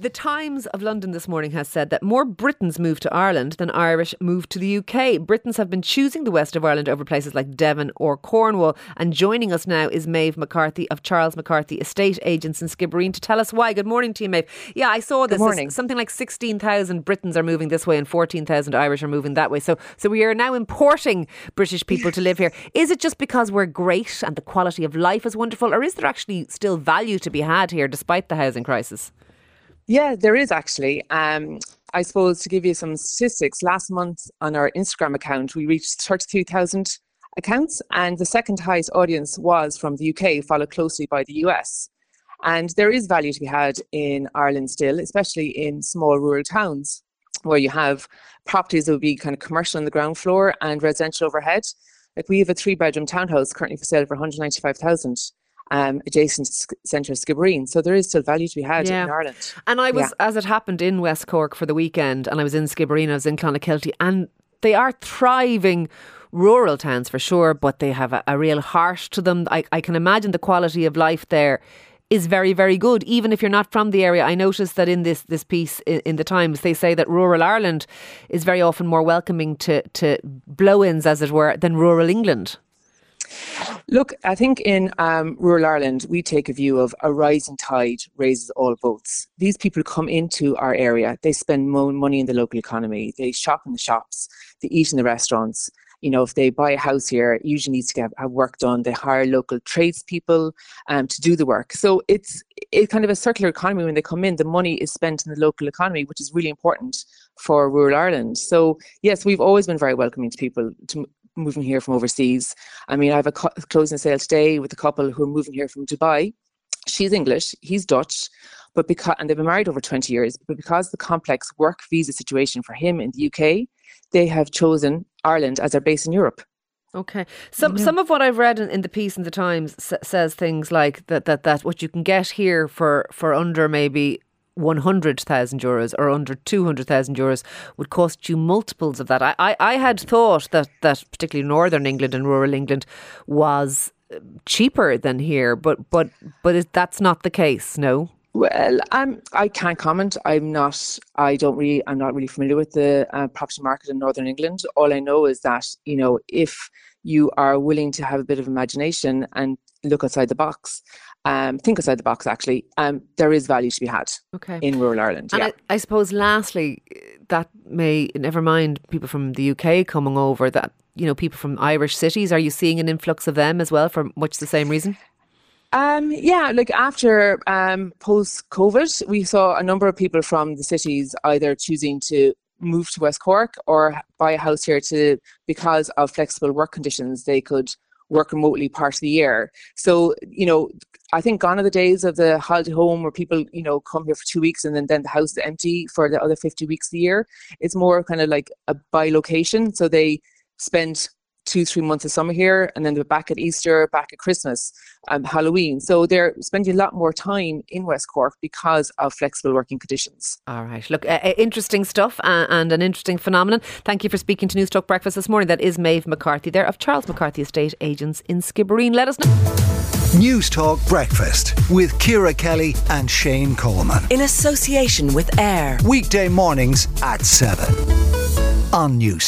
The Times of London this morning has said that more Britons move to Ireland than Irish move to the UK. Britons have been choosing the west of Ireland over places like Devon or Cornwall. And joining us now is Maeve McCarthy of Charles McCarthy Estate Agents in Skibbereen to tell us why. Good morning to you, Maeve. Yeah, I saw this. Good morning. Something like 16,000 Britons are moving this way and 14,000 Irish are moving that way. So, so we are now importing British people to live here. Is it just because we're great and the quality of life is wonderful, or is there actually still value to be had here despite the housing crisis? Yeah, there is actually. Um, I suppose to give you some statistics, last month on our Instagram account, we reached 32,000 accounts, and the second highest audience was from the UK, followed closely by the US. And there is value to be had in Ireland still, especially in small rural towns where you have properties that would be kind of commercial on the ground floor and residential overhead. Like we have a three bedroom townhouse currently for sale for 195,000. Um, adjacent to centre of Skibbereen. So there is still value to be had yeah. in Ireland. And I was, yeah. as it happened in West Cork for the weekend, and I was in Skibbereen, I was in Clonakilty, and they are thriving rural towns for sure, but they have a, a real heart to them. I, I can imagine the quality of life there is very, very good, even if you're not from the area. I noticed that in this this piece in, in the Times, they say that rural Ireland is very often more welcoming to to blow-ins, as it were, than rural England. Look, I think in um, rural Ireland, we take a view of a rising tide raises all boats. These people come into our area, they spend money in the local economy, they shop in the shops, they eat in the restaurants you know, if they buy a house here, it usually needs to get, have work done. They hire local tradespeople um, to do the work. So it's it's kind of a circular economy when they come in. The money is spent in the local economy, which is really important for rural Ireland. So yes, we've always been very welcoming to people to moving here from overseas. I mean, I have a co- closing sale today with a couple who are moving here from Dubai. She's English, he's Dutch, but because and they've been married over 20 years, but because the complex work visa situation for him in the UK, they have chosen Ireland as their base in Europe. Okay. Some yeah. some of what I've read in, in the piece in the Times s- says things like that that that what you can get here for for under maybe 100,000 euros or under 200,000 euros would cost you multiples of that. I, I, I had thought that, that particularly Northern England and rural England was uh, cheaper than here, but but but that's not the case, no? Well, um, I can't comment. I'm not. I don't really. I'm not really familiar with the uh, property market in Northern England. All I know is that you know if you are willing to have a bit of imagination and look outside the box, um, think outside the box. Actually, um, there is value to be had. Okay. In rural Ireland. And yeah. I, I suppose, lastly, that may never mind people from the UK coming over. That you know, people from Irish cities. Are you seeing an influx of them as well for much the same reason? Um, yeah, like after um, post COVID, we saw a number of people from the cities either choosing to move to West Cork or buy a house here to because of flexible work conditions. They could work remotely part of the year. So, you know, I think gone are the days of the holiday home where people, you know, come here for two weeks and then, then the house is empty for the other 50 weeks of the year. It's more kind of like a by location. So they spend two, three months of summer here, and then they're back at Easter, back at Christmas, um, Halloween. So they're spending a lot more time in West Cork because of flexible working conditions. All right. Look, uh, interesting stuff uh, and an interesting phenomenon. Thank you for speaking to Newstalk Breakfast this morning. That is Maeve McCarthy there of Charles McCarthy Estate Agents in Skibbereen. Let us know. Newstalk Breakfast with Ciara Kelly and Shane Coleman. In association with AIR. Weekday mornings at 7 on News Talk.